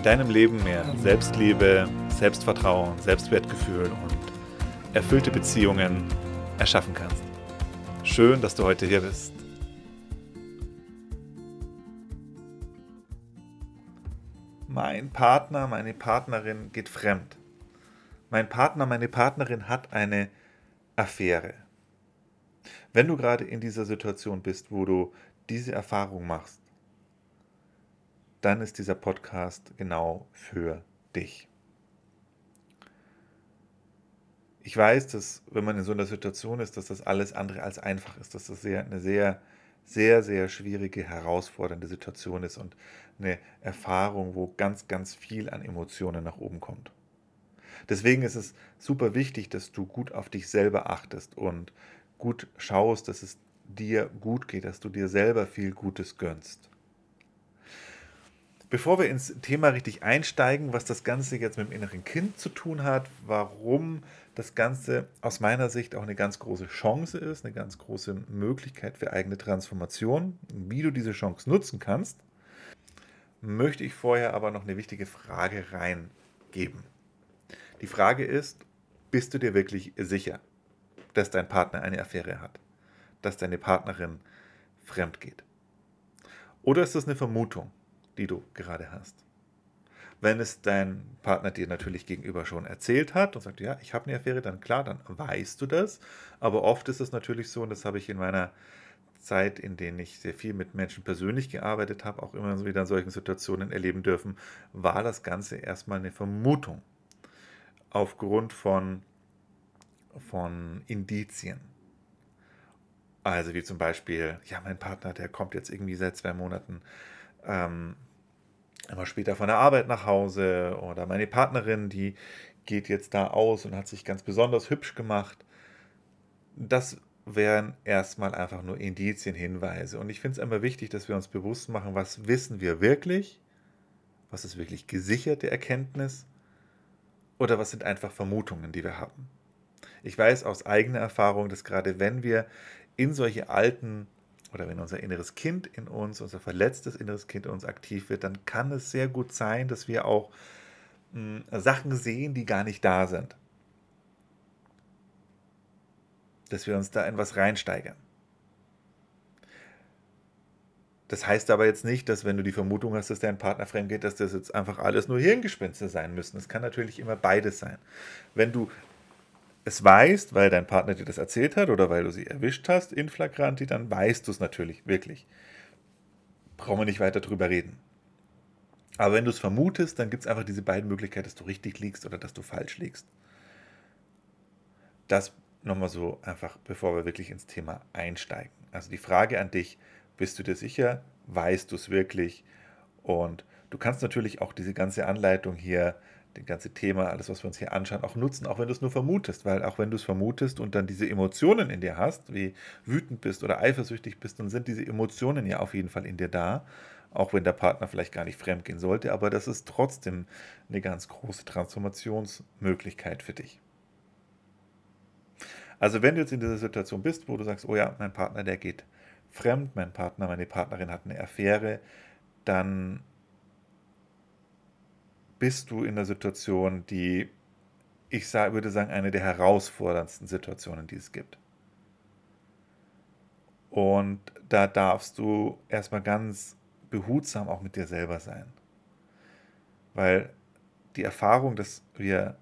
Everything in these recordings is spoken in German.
in deinem Leben mehr Selbstliebe, Selbstvertrauen, Selbstwertgefühl und erfüllte Beziehungen erschaffen kannst. Schön, dass du heute hier bist. Mein Partner, meine Partnerin geht fremd. Mein Partner, meine Partnerin hat eine Affäre. Wenn du gerade in dieser Situation bist, wo du diese Erfahrung machst, dann ist dieser Podcast genau für dich. Ich weiß, dass wenn man in so einer Situation ist, dass das alles andere als einfach ist, dass das sehr, eine sehr, sehr, sehr schwierige, herausfordernde Situation ist und eine Erfahrung, wo ganz, ganz viel an Emotionen nach oben kommt. Deswegen ist es super wichtig, dass du gut auf dich selber achtest und gut schaust, dass es dir gut geht, dass du dir selber viel Gutes gönnst. Bevor wir ins Thema richtig einsteigen, was das Ganze jetzt mit dem inneren Kind zu tun hat, warum das Ganze aus meiner Sicht auch eine ganz große Chance ist, eine ganz große Möglichkeit für eigene Transformation, wie du diese Chance nutzen kannst, möchte ich vorher aber noch eine wichtige Frage reingeben. Die Frage ist, bist du dir wirklich sicher, dass dein Partner eine Affäre hat, dass deine Partnerin fremd geht? Oder ist das eine Vermutung? Die du gerade hast. Wenn es dein Partner dir natürlich gegenüber schon erzählt hat und sagt, ja, ich habe eine Affäre, dann klar, dann weißt du das. Aber oft ist es natürlich so, und das habe ich in meiner Zeit, in denen ich sehr viel mit Menschen persönlich gearbeitet habe, auch immer wieder in solchen Situationen erleben dürfen, war das Ganze erstmal eine Vermutung aufgrund von, von Indizien. Also wie zum Beispiel, ja, mein Partner, der kommt jetzt irgendwie seit zwei Monaten ähm, immer später von der Arbeit nach Hause oder meine Partnerin, die geht jetzt da aus und hat sich ganz besonders hübsch gemacht. Das wären erstmal einfach nur Indizien, Hinweise. Und ich finde es immer wichtig, dass wir uns bewusst machen, was wissen wir wirklich, was ist wirklich gesicherte Erkenntnis oder was sind einfach Vermutungen, die wir haben. Ich weiß aus eigener Erfahrung, dass gerade wenn wir in solche alten oder wenn unser inneres Kind in uns, unser verletztes inneres Kind in uns aktiv wird, dann kann es sehr gut sein, dass wir auch mh, hm, Sachen sehen, die gar nicht da sind. Dass wir uns da in was reinsteigern. Das heißt aber jetzt nicht, dass wenn du die Vermutung hast, dass dein Partner fremd geht, dass das jetzt einfach alles nur Hirngespinste sein müssen. Es kann natürlich immer beides sein. Wenn du es weißt, weil dein Partner dir das erzählt hat oder weil du sie erwischt hast in Flagranti, dann weißt du es natürlich wirklich. Brauchen wir nicht weiter drüber reden. Aber wenn du es vermutest, dann gibt es einfach diese beiden Möglichkeiten, dass du richtig liegst oder dass du falsch liegst. Das nochmal so einfach, bevor wir wirklich ins Thema einsteigen. Also die Frage an dich, bist du dir sicher? Weißt du es wirklich? Und du kannst natürlich auch diese ganze Anleitung hier das ganze Thema, alles, was wir uns hier anschauen, auch nutzen, auch wenn du es nur vermutest. Weil auch wenn du es vermutest und dann diese Emotionen in dir hast, wie wütend bist oder eifersüchtig bist, dann sind diese Emotionen ja auf jeden Fall in dir da. Auch wenn der Partner vielleicht gar nicht fremd gehen sollte, aber das ist trotzdem eine ganz große Transformationsmöglichkeit für dich. Also wenn du jetzt in dieser Situation bist, wo du sagst, oh ja, mein Partner, der geht fremd, mein Partner, meine Partnerin hat eine Affäre, dann bist du in der Situation, die, ich würde sagen, eine der herausforderndsten Situationen, die es gibt. Und da darfst du erstmal ganz behutsam auch mit dir selber sein. Weil die Erfahrung, dass wir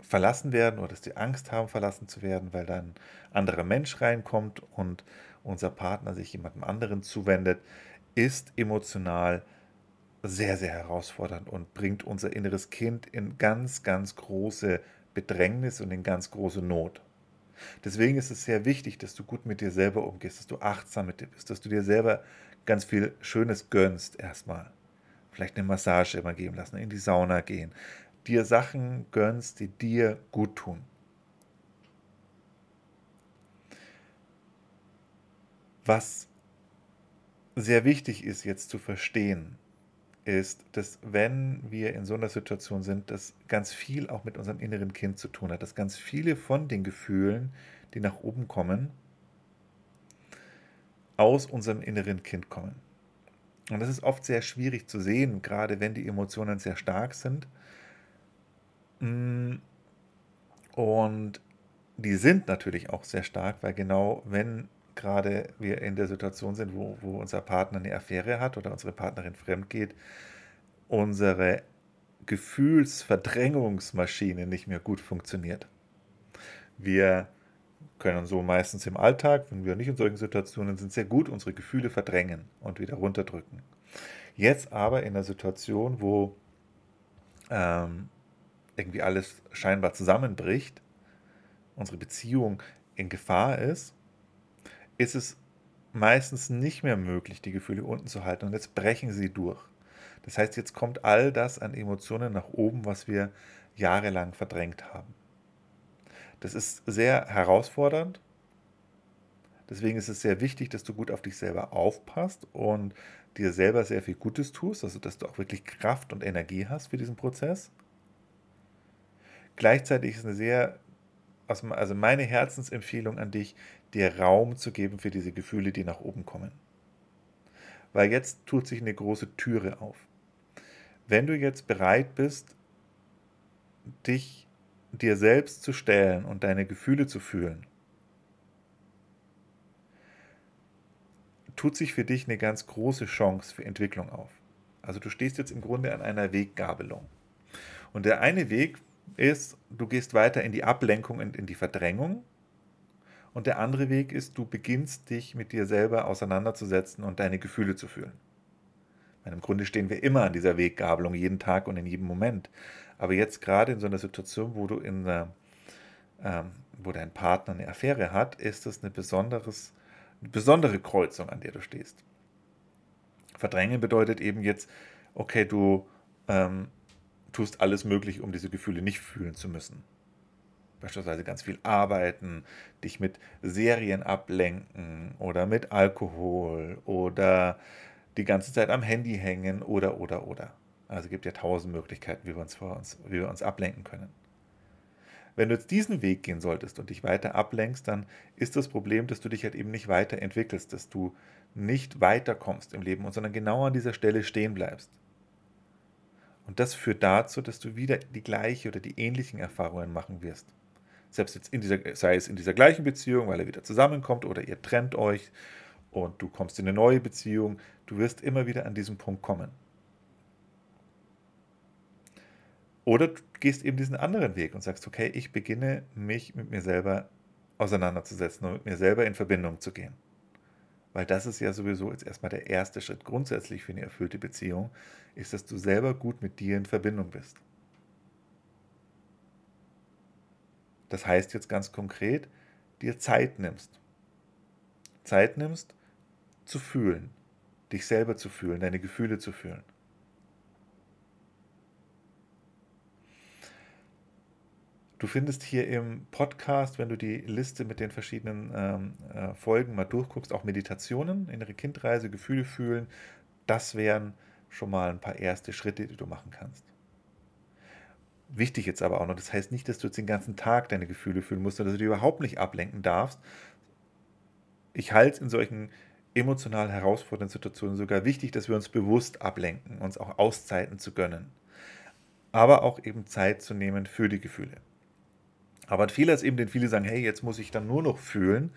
verlassen werden oder dass die Angst haben, verlassen zu werden, weil dann ein anderer Mensch reinkommt und unser Partner sich jemandem anderen zuwendet, ist emotional sehr, sehr herausfordernd und bringt unser inneres Kind in ganz, ganz große Bedrängnis und in ganz große Not. Deswegen ist es sehr wichtig, dass du gut mit dir selber umgehst, dass du achtsam mit dir bist, dass du dir selber ganz viel Schönes gönnst erstmal. vielleicht eine Massage immer geben lassen, in die Sauna gehen, dir Sachen gönnst, die dir gut tun. Was sehr wichtig ist jetzt zu verstehen, ist, dass wenn wir in so einer Situation sind, dass ganz viel auch mit unserem inneren Kind zu tun hat, dass ganz viele von den Gefühlen, die nach oben kommen, aus unserem inneren Kind kommen. Und das ist oft sehr schwierig zu sehen, gerade wenn die Emotionen sehr stark sind. Mm, und die sind natürlich auch sehr stark, weil genau wenn gerade wir in der Situation sind, wo, wo unser Partner eine Affäre hat oder unsere Partnerin fremd geht, unsere Gefühlsverdrängungsmaschine nicht mehr gut funktioniert. Wir können so meistens im Alltag, wenn wir nicht in solchen Situationen sind, sehr gut unsere Gefühle verdrängen und wieder runterdrücken. Jetzt aber in einer Situation, wo ähm, irgendwie alles scheinbar zusammenbricht, unsere Beziehung in Gefahr ist, ist es meistens nicht mehr möglich, die Gefühle unten zu halten und jetzt brechen sie durch. Das heißt, jetzt kommt all das an Emotionen nach oben, was wir jahrelang verdrängt haben. Das ist sehr herausfordernd. Deswegen ist es sehr wichtig, dass du gut auf dich selber aufpasst und dir selber sehr viel Gutes tust, also dass du auch wirklich Kraft und Energie hast für diesen Prozess. Gleichzeitig ist eine sehr, also meine Herzensempfehlung an dich, dir Raum zu geben für diese Gefühle, die nach oben kommen. Weil jetzt tut sich eine große Türe auf. Wenn du jetzt bereit bist, dich dir selbst zu stellen und deine Gefühle zu fühlen, tut sich für dich eine ganz große Chance für Entwicklung auf. Also du stehst jetzt im Grunde an einer Weggabelung. Und der eine Weg ist, du gehst weiter in die Ablenkung und in die Verdrängung und der andere Weg ist, du beginnst dich mit dir selber auseinanderzusetzen und deine Gefühle zu fühlen. Im Grunde stehen wir immer an dieser Weggabelung, jeden Tag und in jedem Moment. Aber jetzt gerade in so einer Situation, wo du in einer, ähm, wo dein Partner eine Affäre hat, ist das eine, besonderes, eine besondere Kreuzung, an der du stehst. Verdrängen bedeutet eben jetzt, okay, du ähm, tust alles Mögliche, um diese Gefühle nicht fühlen zu müssen beispielsweise ganz viel arbeiten, dich mit Serien ablenken oder mit Alkohol oder die ganze Zeit am Handy hängen oder oder oder. Also es gibt ja tausend Möglichkeiten, wie wir uns, vor uns, wie wir uns ablenken können. Wenn du jetzt diesen Weg gehen solltest und dich weiter ablenkst, dann ist das Problem, dass du dich halt eben nicht weiterentwickelst, dass du nicht weiterkommst im Leben, sondern genau an dieser Stelle stehen bleibst. Und das führt dazu, dass du wieder die gleiche oder die ähnlichen Erfahrungen machen wirst selbst jetzt in dieser, sei es in dieser gleichen Beziehung, weil er wieder zusammenkommt oder ihr trennt euch und du kommst in eine neue Beziehung, du wirst immer wieder an diesen Punkt kommen. Oder du gehst eben diesen anderen Weg und sagst, okay, ich beginne mich mit mir selber auseinanderzusetzen und mit mir selber in Verbindung zu gehen. Weil das ist ja sowieso jetzt erstmal der erste Schritt grundsätzlich für eine erfüllte Beziehung, ist, dass du selber gut mit dir in Verbindung bist. Das heißt jetzt ganz konkret, dir Zeit nimmst. Zeit nimmst, zu fühlen, dich selber zu fühlen, deine Gefühle zu fühlen. Du findest hier im Podcast, wenn du die Liste mit den verschiedenen ähm, äh, Folgen mal durchguckst, auch Meditationen, innere Kindreise, Gefühle fühlen. Das wären schon mal ein paar erste Schritte, die du machen kannst. Wichtig jetzt aber auch noch, das heißt nicht, dass du jetzt den ganzen Tag deine Gefühle fühlen musst, oder dass du dich überhaupt nicht ablenken darfst. Ich halte es in solchen emotional herausfordernden Situationen sogar wichtig, dass wir uns bewusst ablenken, uns auch Auszeiten zu gönnen. Aber auch eben Zeit zu nehmen für die Gefühle. Aber ein Fehler ist eben, den viele sagen, hey, jetzt muss ich dann nur noch fühlen.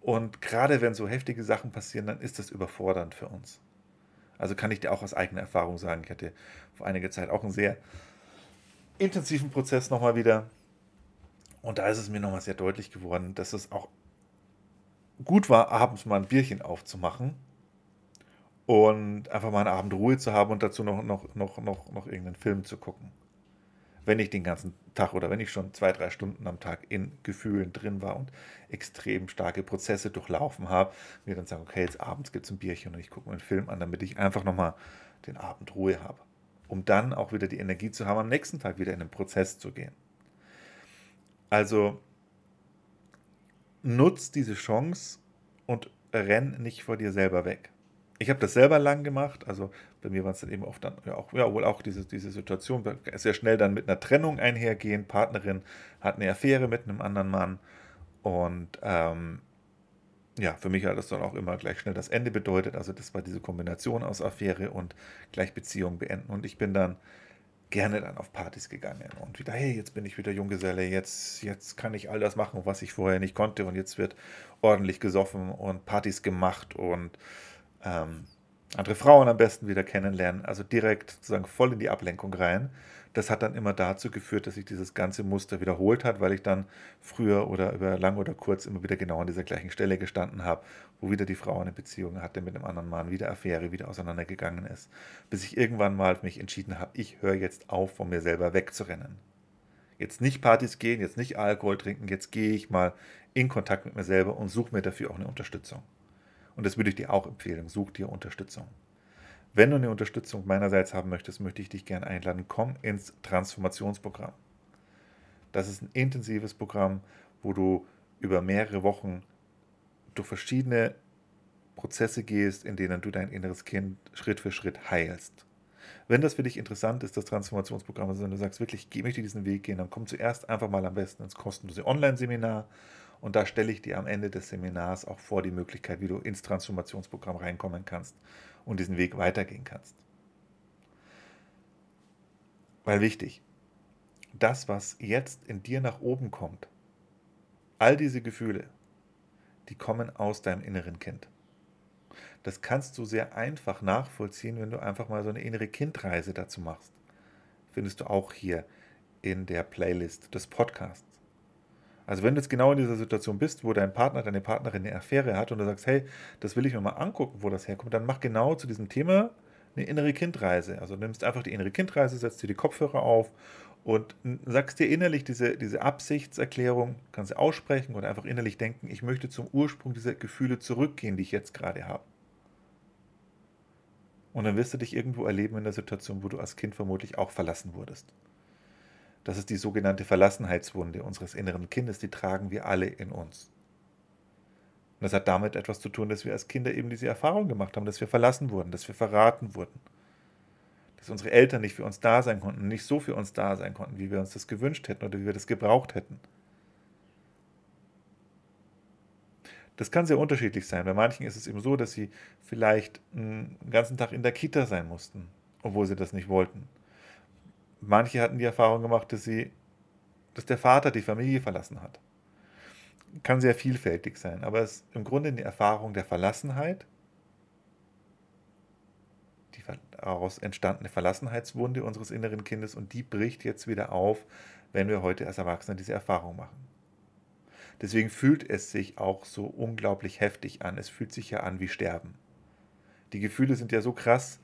Und gerade wenn so heftige Sachen passieren, dann ist das überfordernd für uns. Also kann ich dir auch aus eigener Erfahrung sagen, ich hatte vor einiger Zeit auch einen sehr intensiven Prozess nochmal wieder. Und da ist es mir nochmal sehr deutlich geworden, dass es auch gut war, abends mal ein Bierchen aufzumachen und einfach mal einen Abend Ruhe zu haben und dazu noch, noch, noch, noch, noch irgendeinen Film zu gucken. Wenn ich den ganzen Tag oder wenn ich schon zwei, drei Stunden am Tag in Gefühlen drin war und extrem starke Prozesse durchlaufen habe, mir dann sagen, okay, jetzt abends gibt es ein Bierchen und ich gucke mir einen Film an, damit ich einfach nochmal den Abend Ruhe habe, um dann auch wieder die Energie zu haben, am nächsten Tag wieder in den Prozess zu gehen. Also nutz diese Chance und renn nicht vor dir selber weg. Ich habe das selber lang gemacht, also bei mir war es dann eben oft dann, ja, auch, ja, wohl auch diese, diese Situation, sehr schnell dann mit einer Trennung einhergehen. Partnerin hat eine Affäre mit einem anderen Mann und ähm, ja, für mich hat das dann auch immer gleich schnell das Ende bedeutet. Also das war diese Kombination aus Affäre und gleich Beziehung beenden. Und ich bin dann gerne dann auf Partys gegangen und wieder, hey, jetzt bin ich wieder Junggeselle, jetzt, jetzt kann ich all das machen, was ich vorher nicht konnte und jetzt wird ordentlich gesoffen und Partys gemacht und ähm, andere Frauen am besten wieder kennenlernen, also direkt sozusagen voll in die Ablenkung rein. Das hat dann immer dazu geführt, dass sich dieses ganze Muster wiederholt hat, weil ich dann früher oder über lang oder kurz immer wieder genau an dieser gleichen Stelle gestanden habe, wo wieder die Frau eine Beziehung hatte mit einem anderen Mann, wieder Affäre, wieder auseinandergegangen ist, bis ich irgendwann mal mich entschieden habe, ich höre jetzt auf, von mir selber wegzurennen. Jetzt nicht Partys gehen, jetzt nicht Alkohol trinken, jetzt gehe ich mal in Kontakt mit mir selber und suche mir dafür auch eine Unterstützung. Und das würde ich dir auch empfehlen. Such dir Unterstützung. Wenn du eine Unterstützung meinerseits haben möchtest, möchte ich dich gerne einladen. Komm ins Transformationsprogramm. Das ist ein intensives Programm, wo du über mehrere Wochen durch verschiedene Prozesse gehst, in denen du dein inneres Kind Schritt für Schritt heilst. Wenn das für dich interessant ist, das Transformationsprogramm, also wenn du sagst, wirklich, ich möchte diesen Weg gehen, dann komm zuerst einfach mal am besten ins kostenlose Online-Seminar und da stelle ich dir am Ende des Seminars auch vor die Möglichkeit, wie du ins Transformationsprogramm reinkommen kannst und diesen Weg weitergehen kannst. Weil wichtig, das, was jetzt in dir nach oben kommt, all diese Gefühle, die kommen aus deinem inneren Kind. Das kannst du sehr einfach nachvollziehen, wenn du einfach mal so eine innere Kindreise dazu machst. Findest du auch hier in der Playlist des Podcasts. Also wenn du jetzt genau in dieser Situation bist, wo dein Partner, deine Partnerin eine Affäre hat und du sagst, hey, das will ich mir mal angucken, wo das herkommt, dann mach genau zu diesem Thema eine innere Kindreise. Also nimmst einfach die innere Kindreise, setzt dir die Kopfhörer auf und sagst dir innerlich diese, diese Absichtserklärung, kannst du aussprechen oder einfach innerlich denken, ich möchte zum Ursprung dieser Gefühle zurückgehen, die ich jetzt gerade habe. Und dann wirst du dich irgendwo erleben in der Situation, wo du als Kind vermutlich auch verlassen wurdest. Das ist die sogenannte Verlassenheitswunde unseres inneren Kindes, die tragen wir alle in uns. Und das hat damit etwas zu tun, dass wir als Kinder eben diese Erfahrung gemacht haben, dass wir verlassen wurden, dass wir verraten wurden. Dass unsere Eltern nicht für uns da sein konnten, nicht so für uns da sein konnten, wie wir uns das gewünscht hätten oder wie wir das gebraucht hätten. Das kann sehr unterschiedlich sein. Bei manchen ist es eben so, dass sie vielleicht einen ganzen Tag in der Kita sein mussten, obwohl sie das nicht wollten. Manche hatten die Erfahrung gemacht, dass sie, dass der Vater die Familie verlassen hat. Kann sehr vielfältig sein, aber es ist im Grunde eine Erfahrung der Verlassenheit, die daraus entstandene Verlassenheitswunde unseres inneren Kindes und die bricht jetzt wieder auf, wenn wir heute als Erwachsene diese Erfahrung machen. Deswegen fühlt es sich auch so unglaublich heftig an. Es fühlt sich ja an wie Sterben. Die Gefühle sind ja so krass,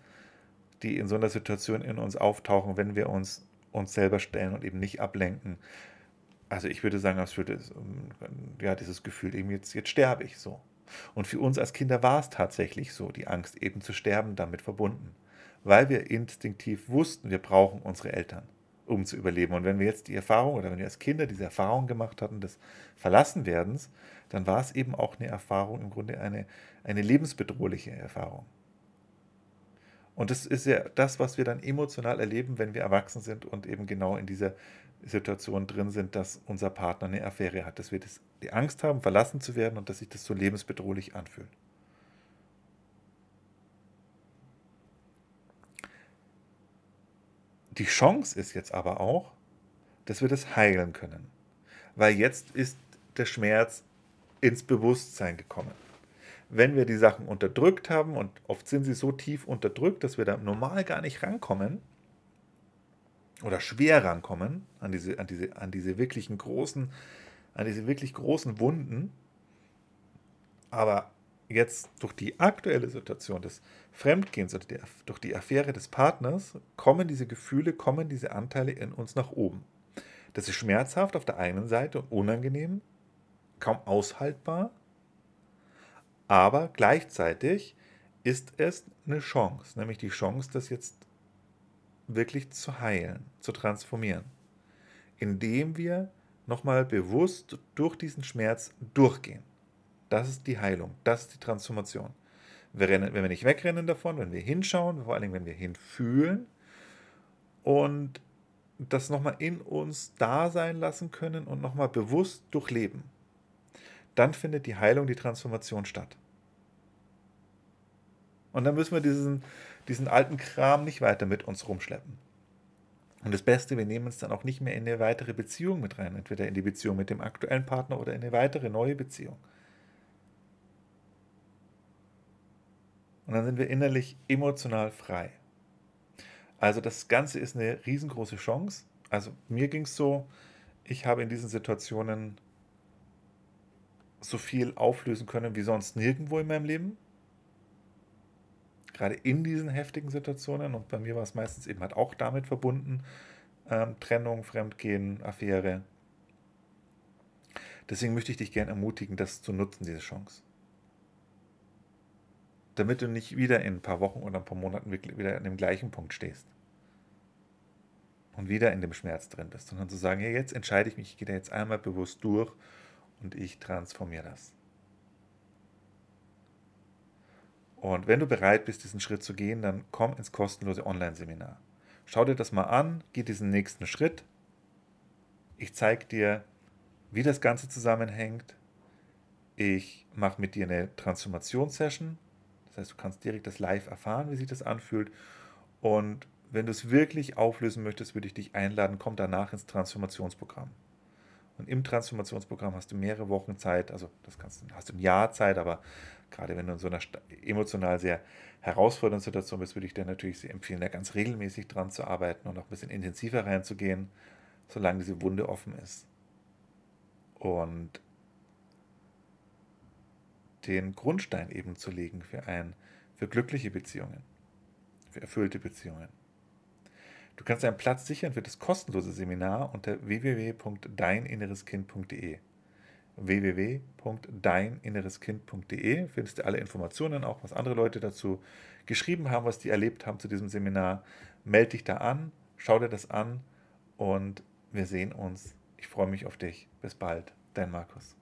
die in so einer Situation in uns auftauchen, wenn wir uns uns selber stellen und eben nicht ablenken. Also ich würde sagen, das würde ja dieses Gefühl eben jetzt jetzt sterbe ich so. Und für uns als Kinder war es tatsächlich so, die Angst eben zu sterben damit verbunden, weil wir instinktiv wussten, wir brauchen unsere Eltern, um zu überleben. Und wenn wir jetzt die Erfahrung oder wenn wir als Kinder diese Erfahrung gemacht hatten des Verlassenwerdens, dann war es eben auch eine Erfahrung, im Grunde eine, eine lebensbedrohliche Erfahrung. Und das ist ja das, was wir dann emotional erleben, wenn wir erwachsen sind und eben genau in dieser Situation drin sind, dass unser Partner eine Affäre hat, dass wir das, die Angst haben, verlassen zu werden und dass sich das so lebensbedrohlich anfühlt. Die Chance ist jetzt aber auch, dass wir das heilen können, weil jetzt ist der Schmerz ins Bewusstsein gekommen wenn wir die Sachen unterdrückt haben, und oft sind sie so tief unterdrückt, dass wir da normal gar nicht rankommen oder schwer rankommen an diese, an diese, an diese wirklichen großen, an diese wirklich großen Wunden. Aber jetzt durch die aktuelle Situation des Fremdgehens oder der, durch die Affäre des Partners kommen diese Gefühle, kommen diese Anteile in uns nach oben. Das ist schmerzhaft auf der einen Seite und unangenehm, kaum aushaltbar aber gleichzeitig ist es eine Chance, nämlich die Chance, das jetzt wirklich zu heilen, zu transformieren, indem wir nochmal bewusst durch diesen Schmerz durchgehen. Das ist die Heilung, das ist die Transformation. Wir rennen, wenn wir nicht wegrennen davon, wenn wir hinschauen, vor allem wenn wir hinfühlen und das nochmal in uns da sein lassen können und nochmal bewusst durchleben, dann findet die Heilung, die Transformation statt. Und dann müssen wir diesen, diesen alten Kram nicht weiter mit uns rumschleppen. Und das Beste, wir nehmen uns dann auch nicht mehr in eine weitere Beziehung mit rein, entweder in die Beziehung mit dem aktuellen Partner oder in eine weitere neue Beziehung. Und dann sind wir innerlich emotional frei. Also das Ganze ist eine riesengroße Chance. Also mir ging es so, ich habe in diesen Situationen so viel auflösen können wie sonst nirgendwo in meinem Leben. Gerade in diesen heftigen Situationen. Und bei mir war es meistens eben halt auch damit verbunden. Ähm, Trennung, Fremdgehen, Affäre. Deswegen möchte ich dich gerne ermutigen, das zu nutzen, diese Chance. Damit du nicht wieder in ein paar Wochen oder ein paar Monaten wieder an dem gleichen Punkt stehst. Und wieder in dem Schmerz drin bist, sondern zu sagen, hey, jetzt entscheide ich mich, ich gehe da jetzt einmal bewusst durch und ich transformiere das. Und wenn du bereit bist, diesen Schritt zu gehen, dann komm ins kostenlose Online-Seminar. Schau dir das mal an, geh diesen nächsten Schritt. Ich zeige dir, wie das Ganze zusammenhängt. Ich mache mit dir eine Transformationssession. Das heißt, du kannst direkt das live erfahren, wie sich das anfühlt. Und wenn du es wirklich auflösen möchtest, würde ich dich einladen, komm danach ins Transformationsprogramm. Und im Transformationsprogramm hast du mehrere Wochen Zeit, also das kannst, hast du ein Jahr Zeit, aber gerade wenn du in so einer emotional sehr herausfordernden Situation bist, würde ich dir natürlich empfehlen, da ganz regelmäßig dran zu arbeiten und auch ein bisschen intensiver reinzugehen, solange diese Wunde offen ist. Und den Grundstein eben zu legen für ein, für glückliche Beziehungen, für erfüllte Beziehungen. Du kannst deinen Platz sichern für das kostenlose Seminar unter www.deininnereskind.de www.deininnereskind.de findest du alle Informationen, auch was andere Leute dazu geschrieben haben, was die erlebt haben zu diesem Seminar. Meld dich da an, schau dir das an und wir sehen uns. Ich freue mich auf dich. Bis bald, dein Markus.